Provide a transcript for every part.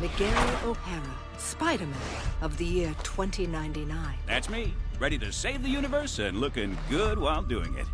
Miguel O'Hara, Spider-Man of the year 2099. That's me, ready to save the universe and looking good while doing it.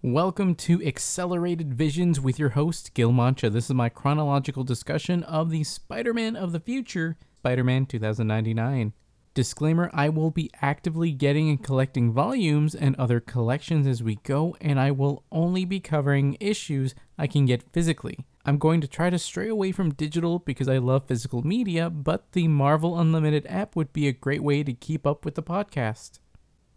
Welcome to Accelerated Visions with your host, Gil Mancha. This is my chronological discussion of the Spider Man of the future, Spider Man 2099. Disclaimer I will be actively getting and collecting volumes and other collections as we go, and I will only be covering issues I can get physically. I'm going to try to stray away from digital because I love physical media, but the Marvel Unlimited app would be a great way to keep up with the podcast.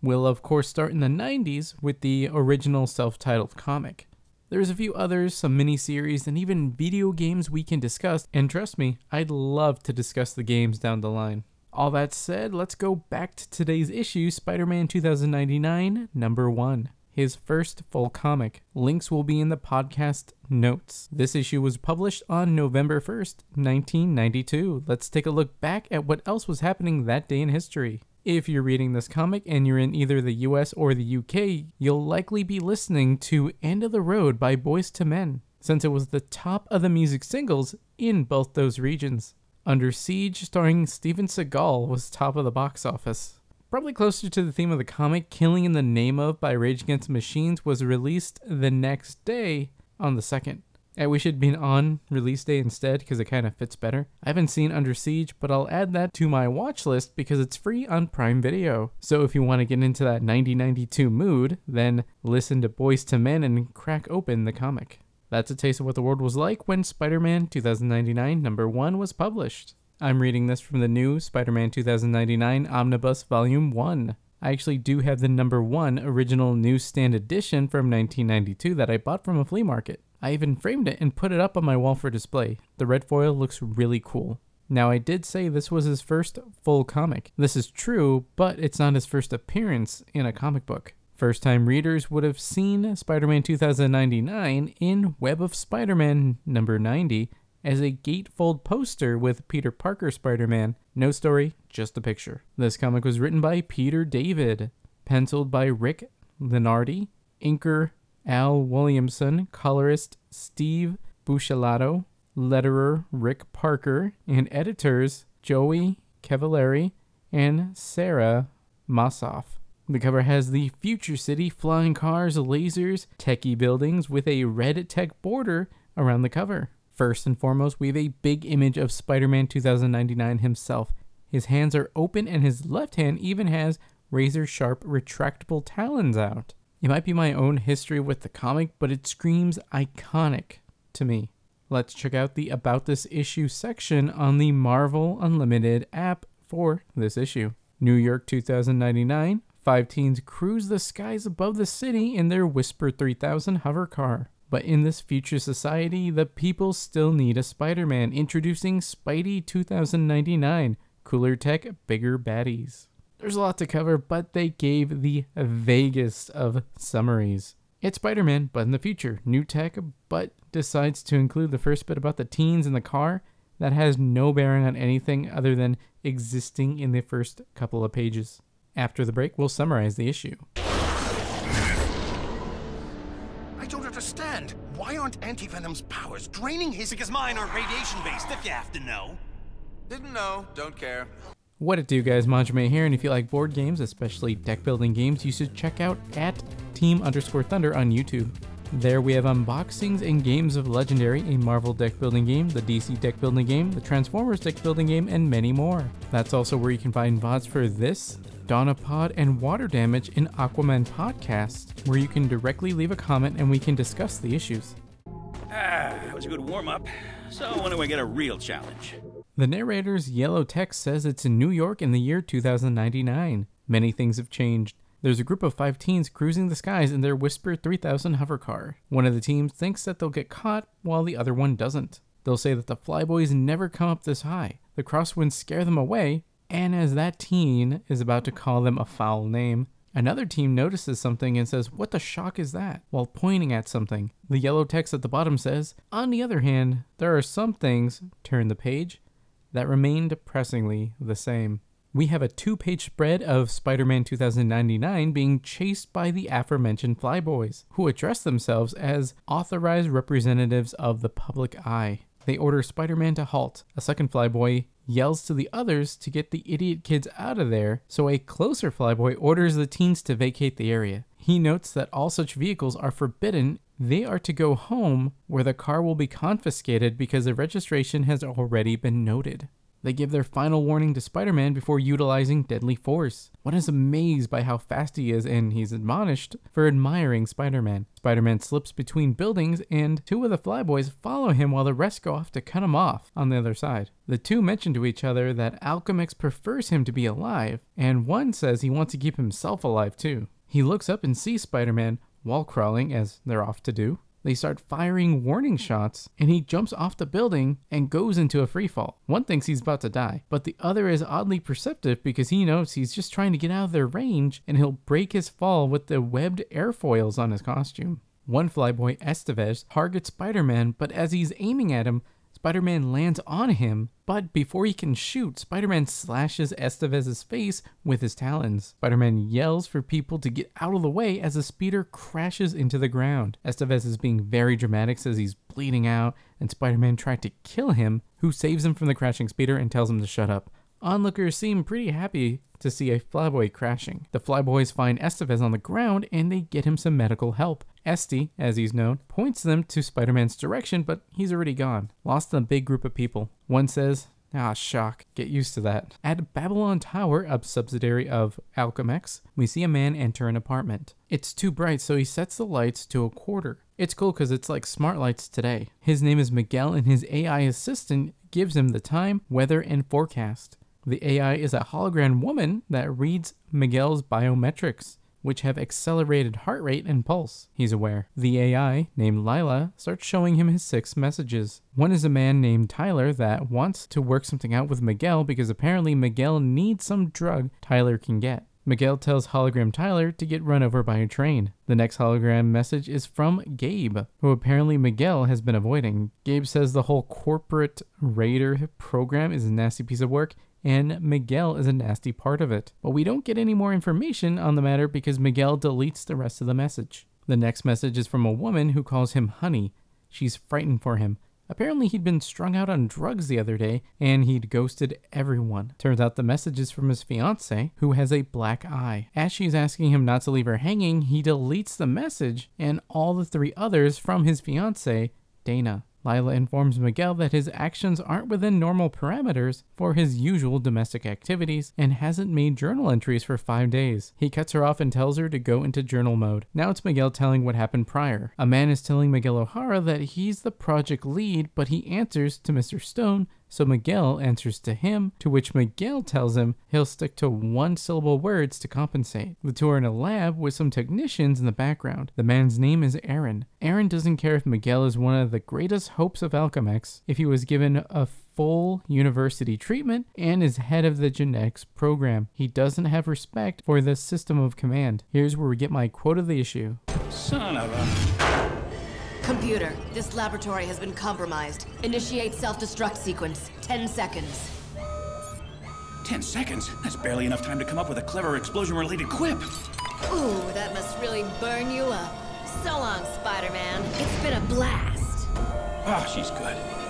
We'll, of course, start in the 90s with the original self titled comic. There's a few others, some miniseries, and even video games we can discuss, and trust me, I'd love to discuss the games down the line. All that said, let's go back to today's issue Spider Man 2099, number one. His first full comic. Links will be in the podcast notes. This issue was published on November 1st, 1992. Let's take a look back at what else was happening that day in history. If you're reading this comic and you're in either the US or the UK, you'll likely be listening to End of the Road by Boyz II Men, since it was the top of the music singles in both those regions. Under Siege, starring Steven Seagal, was top of the box office. Probably closer to the theme of the comic, Killing in the Name of by Rage Against Machines was released the next day on the 2nd. I wish it'd been on release day instead because it kind of fits better. I haven't seen Under Siege, but I'll add that to my watch list because it's free on Prime Video. So if you want to get into that 9092 mood, then listen to Boyz II Men and crack open the comic. That's a taste of what the world was like when Spider Man 2099 number 1 was published. I'm reading this from the new Spider Man 2099 Omnibus Volume 1. I actually do have the number 1 original newsstand edition from 1992 that I bought from a flea market. I even framed it and put it up on my wall for display. The red foil looks really cool. Now, I did say this was his first full comic. This is true, but it's not his first appearance in a comic book. First time readers would have seen Spider Man 2099 in Web of Spider Man number 90 as a gatefold poster with Peter Parker Spider Man. No story, just a picture. This comic was written by Peter David, penciled by Rick Leonardi, inker Al Williamson, colorist Steve Buccellato, letterer Rick Parker, and editors Joey Cavalieri and Sarah Mossoff. The cover has the future city, flying cars, lasers, techie buildings with a red tech border around the cover. First and foremost, we have a big image of Spider Man 2099 himself. His hands are open, and his left hand even has razor sharp retractable talons out. It might be my own history with the comic, but it screams iconic to me. Let's check out the About This Issue section on the Marvel Unlimited app for this issue. New York 2099, five teens cruise the skies above the city in their Whisper 3000 hover car. But in this future society, the people still need a Spider Man. Introducing Spidey 2099, cooler tech, bigger baddies. There's a lot to cover, but they gave the vaguest of summaries. It's Spider Man, but in the future. New tech, but decides to include the first bit about the teens in the car that has no bearing on anything other than existing in the first couple of pages. After the break, we'll summarize the issue. I don't understand. Why aren't Anti-Venom's powers draining his... Because mine are radiation-based, if you have to know. Didn't know, don't care. What it do, guys? Manjime here, and if you like board games, especially deck building games, you should check out at Team underscore Thunder on YouTube. There we have unboxings and games of Legendary, a Marvel deck building game, the DC deck building game, the Transformers deck building game, and many more. That's also where you can find VODs for this, Dawn of Pod, and Water Damage in Aquaman Podcast, where you can directly leave a comment and we can discuss the issues. Ah, that was a good warm up. So when do we get a real challenge? The narrator's yellow text says it's in New York in the year 2099. Many things have changed. There's a group of five teens cruising the skies in their Whisper 3000 hover car. One of the teams thinks that they'll get caught, while the other one doesn't. They'll say that the flyboys never come up this high. The crosswinds scare them away, and as that teen is about to call them a foul name, another team notices something and says, What the shock is that? while pointing at something. The yellow text at the bottom says, On the other hand, there are some things, turn the page, that remain depressingly the same. We have a two page spread of Spider Man 2099 being chased by the aforementioned Flyboys, who address themselves as authorized representatives of the public eye. They order Spider Man to halt. A second Flyboy yells to the others to get the idiot kids out of there, so a closer Flyboy orders the teens to vacate the area. He notes that all such vehicles are forbidden. They are to go home, where the car will be confiscated because the registration has already been noted. They give their final warning to Spider Man before utilizing deadly force. One is amazed by how fast he is, and he's admonished for admiring Spider Man. Spider Man slips between buildings, and two of the Flyboys follow him while the rest go off to cut him off on the other side. The two mention to each other that Alchemax prefers him to be alive, and one says he wants to keep himself alive too. He looks up and sees Spider Man wall crawling, as they're off to do. They start firing warning shots, and he jumps off the building and goes into a free fall. One thinks he's about to die, but the other is oddly perceptive because he knows he's just trying to get out of their range and he'll break his fall with the webbed airfoils on his costume. One flyboy, Estevez, targets Spider Man, but as he's aiming at him, Spider Man lands on him, but before he can shoot, Spider Man slashes Estevez's face with his talons. Spider Man yells for people to get out of the way as the speeder crashes into the ground. Estevez is being very dramatic, says he's bleeding out, and Spider Man tried to kill him, who saves him from the crashing speeder and tells him to shut up. Onlookers seem pretty happy to see a flyboy crashing. The flyboys find Estevez on the ground and they get him some medical help. Esty, as he's known, points them to Spider Man's direction, but he's already gone, lost in a big group of people. One says, Ah, shock. Get used to that. At Babylon Tower, a subsidiary of Alchemax, we see a man enter an apartment. It's too bright, so he sets the lights to a quarter. It's cool because it's like smart lights today. His name is Miguel, and his AI assistant gives him the time, weather, and forecast. The AI is a hologram woman that reads Miguel's biometrics, which have accelerated heart rate and pulse. He's aware. The AI, named Lyla, starts showing him his six messages. One is a man named Tyler that wants to work something out with Miguel because apparently Miguel needs some drug Tyler can get. Miguel tells hologram Tyler to get run over by a train. The next hologram message is from Gabe, who apparently Miguel has been avoiding. Gabe says the whole corporate raider program is a nasty piece of work and Miguel is a nasty part of it. But we don't get any more information on the matter because Miguel deletes the rest of the message. The next message is from a woman who calls him Honey. She's frightened for him. Apparently, he'd been strung out on drugs the other day and he'd ghosted everyone. Turns out the message is from his fiance, who has a black eye. As she's asking him not to leave her hanging, he deletes the message and all the three others from his fiance, Dana. Lyla informs Miguel that his actions aren't within normal parameters for his usual domestic activities and hasn't made journal entries for five days. He cuts her off and tells her to go into journal mode. Now it's Miguel telling what happened prior. A man is telling Miguel O'Hara that he's the project lead, but he answers to Mr. Stone so Miguel answers to him, to which Miguel tells him he'll stick to one syllable words to compensate. The two are in a lab with some technicians in the background. The man's name is Aaron. Aaron doesn't care if Miguel is one of the greatest hopes of Alchemax if he was given a full university treatment and is head of the genetics program. He doesn't have respect for the system of command. Here's where we get my quote of the issue. Son of a. Computer, this laboratory has been compromised. Initiate self-destruct sequence. 10 seconds. Ten seconds? That's barely enough time to come up with a clever explosion related quip. Ooh, that must really burn you up. So long, Spider-Man. It's been a blast. Oh, she's good.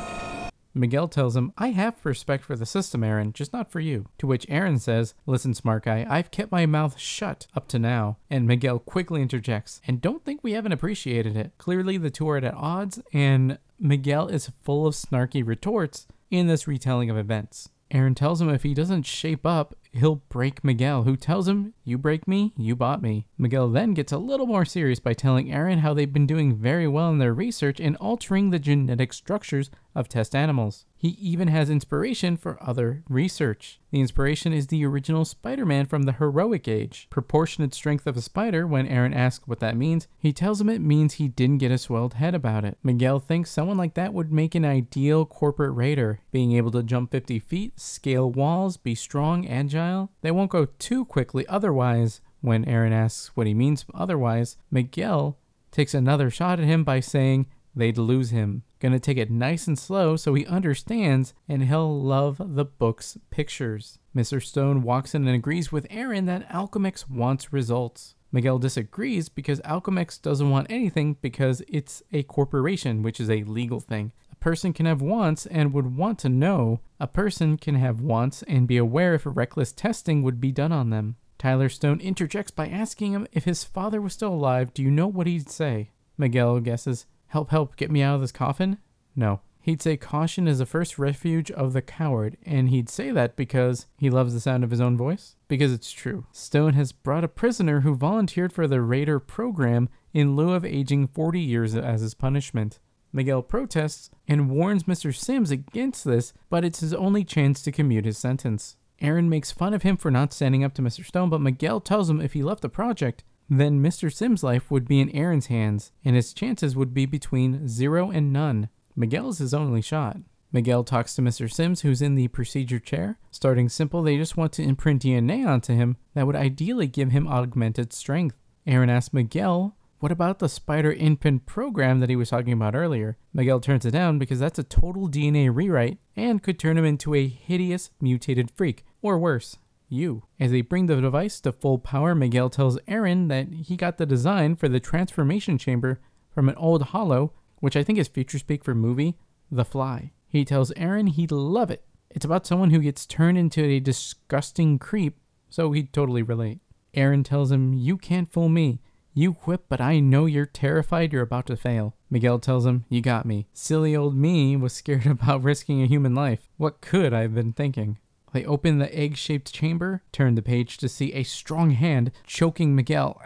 Miguel tells him, I have respect for the system, Aaron, just not for you. To which Aaron says, Listen, smart guy, I've kept my mouth shut up to now. And Miguel quickly interjects, and don't think we haven't appreciated it. Clearly, the two are at odds, and Miguel is full of snarky retorts in this retelling of events. Aaron tells him if he doesn't shape up, he'll break Miguel, who tells him, You break me, you bought me. Miguel then gets a little more serious by telling Aaron how they've been doing very well in their research in altering the genetic structures of test animals. He even has inspiration for other research. The inspiration is the original Spider Man from the heroic age. Proportionate strength of a spider, when Aaron asks what that means, he tells him it means he didn't get a swelled head about it. Miguel thinks someone like that would make an ideal corporate raider, being able to jump 50 feet, scale walls, be strong, agile. They won't go too quickly otherwise. When Aaron asks what he means otherwise, Miguel takes another shot at him by saying, they'd lose him. Gonna take it nice and slow so he understands and he'll love the book's pictures. Mr. Stone walks in and agrees with Aaron that Alchemax wants results. Miguel disagrees because Alchemax doesn't want anything because it's a corporation, which is a legal thing. Person can have wants and would want to know. A person can have wants and be aware if a reckless testing would be done on them. Tyler Stone interjects by asking him if his father was still alive. Do you know what he'd say? Miguel guesses, Help, help, get me out of this coffin? No. He'd say caution is the first refuge of the coward, and he'd say that because he loves the sound of his own voice? Because it's true. Stone has brought a prisoner who volunteered for the Raider program in lieu of aging 40 years as his punishment. Miguel protests and warns Mr. Sims against this, but it's his only chance to commute his sentence. Aaron makes fun of him for not standing up to Mr. Stone, but Miguel tells him if he left the project, then Mr. Sims' life would be in Aaron's hands, and his chances would be between zero and none. Miguel's his only shot. Miguel talks to Mr. Sims, who's in the procedure chair. Starting simple, they just want to imprint DNA onto him that would ideally give him augmented strength. Aaron asks Miguel, What about the spider infant program that he was talking about earlier? Miguel turns it down because that's a total DNA rewrite and could turn him into a hideous mutated freak, or worse, you. As they bring the device to full power, Miguel tells Aaron that he got the design for the transformation chamber from an old hollow, which I think is future speak for movie, The Fly. He tells Aaron he'd love it. It's about someone who gets turned into a disgusting creep, so he'd totally relate. Aaron tells him, You can't fool me. You whip, but I know you're terrified you're about to fail. Miguel tells him, You got me. Silly old me was scared about risking a human life. What could I have been thinking? They open the egg shaped chamber, turn the page to see a strong hand choking Miguel.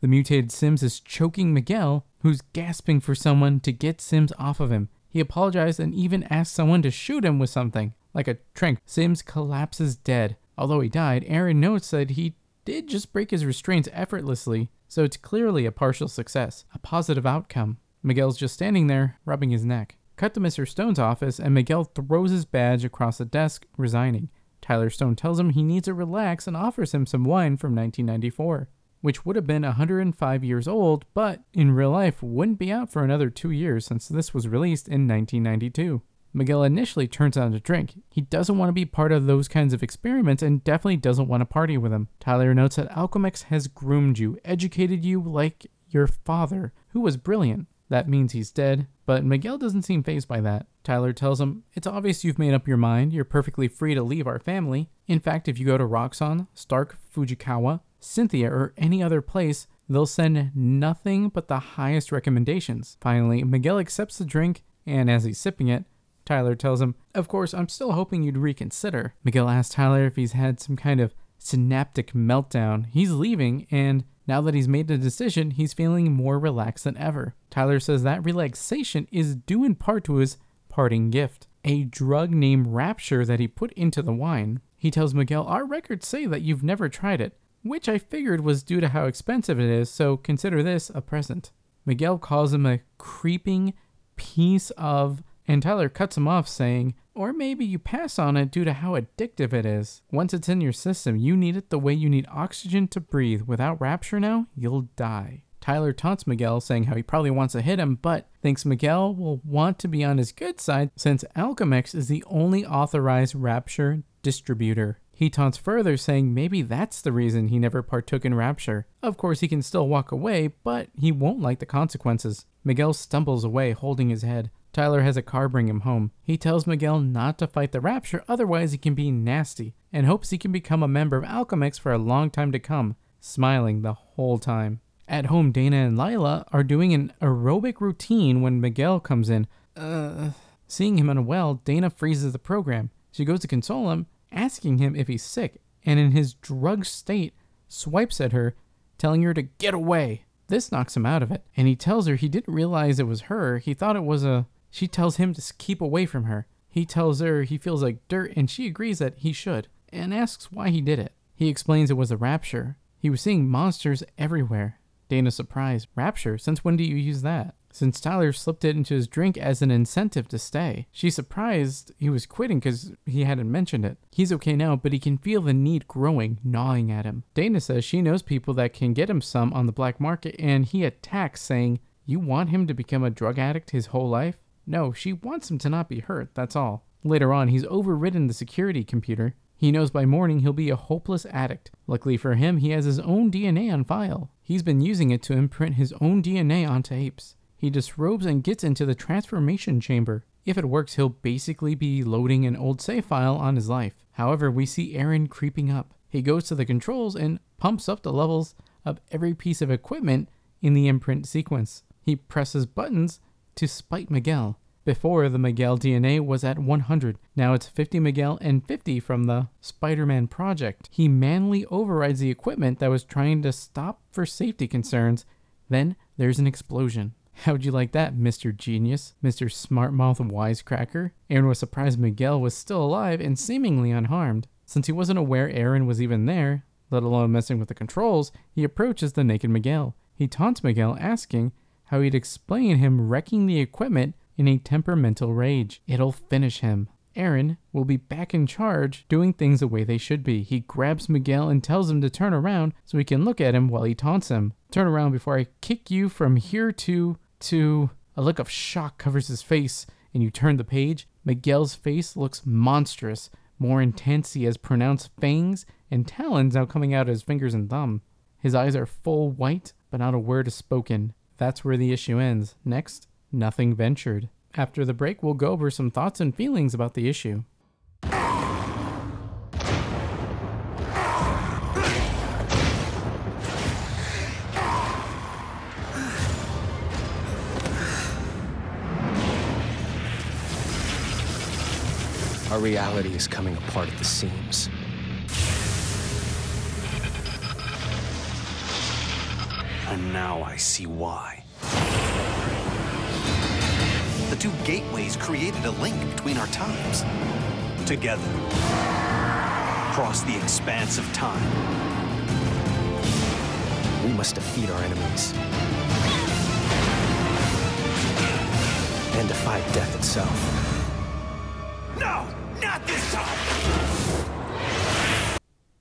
The mutated Sims is choking Miguel, who's gasping for someone to get Sims off of him. He apologizes and even asks someone to shoot him with something, like a trank. Sims collapses dead. Although he died, Aaron notes that he did just break his restraints effortlessly, so it's clearly a partial success, a positive outcome. Miguel's just standing there, rubbing his neck. Cut to Mr. Stone's office, and Miguel throws his badge across the desk, resigning. Tyler Stone tells him he needs to relax and offers him some wine from 1994 which would have been 105 years old, but in real life wouldn't be out for another two years since this was released in 1992. Miguel initially turns down to drink. He doesn't want to be part of those kinds of experiments and definitely doesn't want to party with them. Tyler notes that Alchemax has groomed you, educated you like your father, who was brilliant. That means he's dead, but Miguel doesn't seem fazed by that. Tyler tells him, It's obvious you've made up your mind. You're perfectly free to leave our family. In fact, if you go to Roxxon, Stark, Fujikawa, Cynthia, or any other place, they'll send nothing but the highest recommendations. Finally, Miguel accepts the drink, and as he's sipping it, Tyler tells him, Of course, I'm still hoping you'd reconsider. Miguel asks Tyler if he's had some kind of synaptic meltdown. He's leaving, and now that he's made the decision, he's feeling more relaxed than ever. Tyler says that relaxation is due in part to his parting gift a drug named Rapture that he put into the wine. He tells Miguel, Our records say that you've never tried it which I figured was due to how expensive it is, so consider this a present. Miguel calls him a creeping piece of, and Tyler cuts him off, saying, Or maybe you pass on it due to how addictive it is. Once it's in your system, you need it the way you need oxygen to breathe. Without rapture now, you'll die. Tyler taunts Miguel, saying how he probably wants to hit him, but thinks Miguel will want to be on his good side since Alchemax is the only authorized Rapture distributor. He taunts further, saying maybe that's the reason he never partook in Rapture. Of course, he can still walk away, but he won't like the consequences. Miguel stumbles away, holding his head. Tyler has a car bring him home. He tells Miguel not to fight the Rapture, otherwise, he can be nasty, and hopes he can become a member of Alchemax for a long time to come, smiling the whole time. At home, Dana and Lyla are doing an aerobic routine when Miguel comes in. Uh, seeing him unwell, Dana freezes the program. She goes to console him, asking him if he's sick, and in his drugged state, swipes at her, telling her to get away. This knocks him out of it, and he tells her he didn't realize it was her. He thought it was a. She tells him to keep away from her. He tells her he feels like dirt, and she agrees that he should, and asks why he did it. He explains it was a rapture. He was seeing monsters everywhere. Dana surprised. Rapture? Since when do you use that? since Tyler slipped it into his drink as an incentive to stay. She's surprised he was quitting because he hadn't mentioned it. He's okay now, but he can feel the need growing, gnawing at him. Dana says she knows people that can get him some on the black market, and he attacks, saying, You want him to become a drug addict his whole life? No, she wants him to not be hurt, that's all. Later on, he's overridden the security computer. He knows by morning he'll be a hopeless addict. Luckily for him, he has his own DNA on file. He's been using it to imprint his own DNA onto apes. He disrobes and gets into the transformation chamber. If it works, he'll basically be loading an old save file on his life. However, we see Aaron creeping up. He goes to the controls and pumps up the levels of every piece of equipment in the imprint sequence. He presses buttons to spite Miguel. Before, the Miguel DNA was at 100. Now it's 50 Miguel and 50 from the Spider Man project. He manly overrides the equipment that was trying to stop for safety concerns. Then there's an explosion. How'd you like that, Mr. Genius, Mr. Smartmouth Wisecracker? Aaron was surprised Miguel was still alive and seemingly unharmed. Since he wasn't aware Aaron was even there, let alone messing with the controls, he approaches the naked Miguel. He taunts Miguel, asking how he'd explain him wrecking the equipment in a temperamental rage. It'll finish him. Aaron will be back in charge, doing things the way they should be. He grabs Miguel and tells him to turn around so he can look at him while he taunts him. Turn around before I kick you from here to. to. A look of shock covers his face, and you turn the page. Miguel's face looks monstrous, more intense. He has pronounced fangs and talons now coming out of his fingers and thumb. His eyes are full white, but not a word is spoken. That's where the issue ends. Next, nothing ventured. After the break, we'll go over some thoughts and feelings about the issue. Our reality is coming apart at the seams. And now I see why. The two gateways created a link between our times. Together. Across the expanse of time. We must defeat our enemies. And defy death itself. No! Not this time!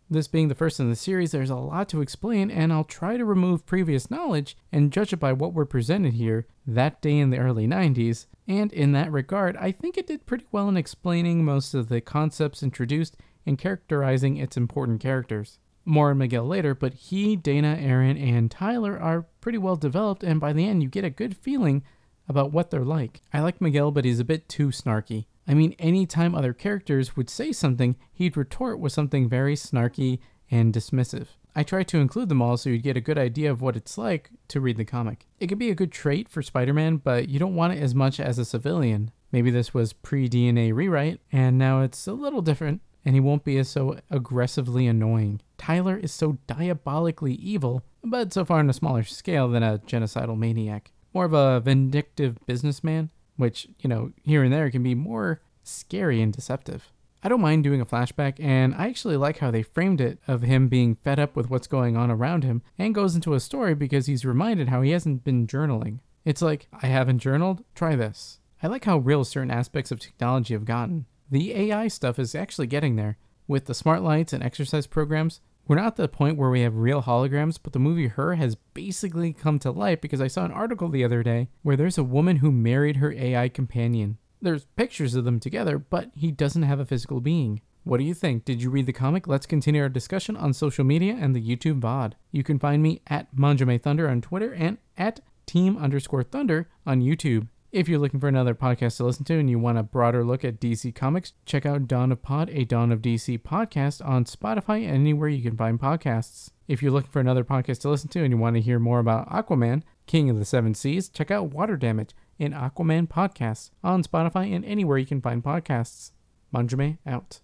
This being the first in the series, there's a lot to explain, and I'll try to remove previous knowledge and judge it by what we're presented here that day in the early 90s. And in that regard, I think it did pretty well in explaining most of the concepts introduced and characterizing its important characters. More on Miguel later, but he, Dana, Aaron, and Tyler are pretty well developed, and by the end, you get a good feeling about what they're like. I like Miguel, but he's a bit too snarky. I mean, anytime other characters would say something, he'd retort with something very snarky and dismissive. I try to include them all so you'd get a good idea of what it's like to read the comic. It could be a good trait for Spider Man, but you don't want it as much as a civilian. Maybe this was pre DNA rewrite, and now it's a little different, and he won't be as so aggressively annoying. Tyler is so diabolically evil, but so far on a smaller scale than a genocidal maniac. More of a vindictive businessman which, you know, here and there can be more scary and deceptive. I don't mind doing a flashback, and I actually like how they framed it of him being fed up with what's going on around him and goes into a story because he's reminded how he hasn't been journaling. It's like, I haven't journaled, try this. I like how real certain aspects of technology have gotten. The AI stuff is actually getting there. With the smart lights and exercise programs, we're not at the point where we have real holograms, but the movie Her has basically come to life because I saw an article the other day where there's a woman who married her AI companion. There's pictures of them together, but he doesn't have a physical being. What do you think? Did you read the comic? Let's continue our discussion on social media and the YouTube VOD. You can find me at Manjame Thunder on Twitter and at Team underscore Thunder on YouTube. If you're looking for another podcast to listen to and you want a broader look at DC Comics, check out Dawn of Pod, a Dawn of DC podcast on Spotify and anywhere you can find podcasts. If you're looking for another podcast to listen to and you want to hear more about Aquaman, King of the Seven Seas, check out Water Damage, an Aquaman podcast on Spotify and anywhere you can find podcasts. Manjame out.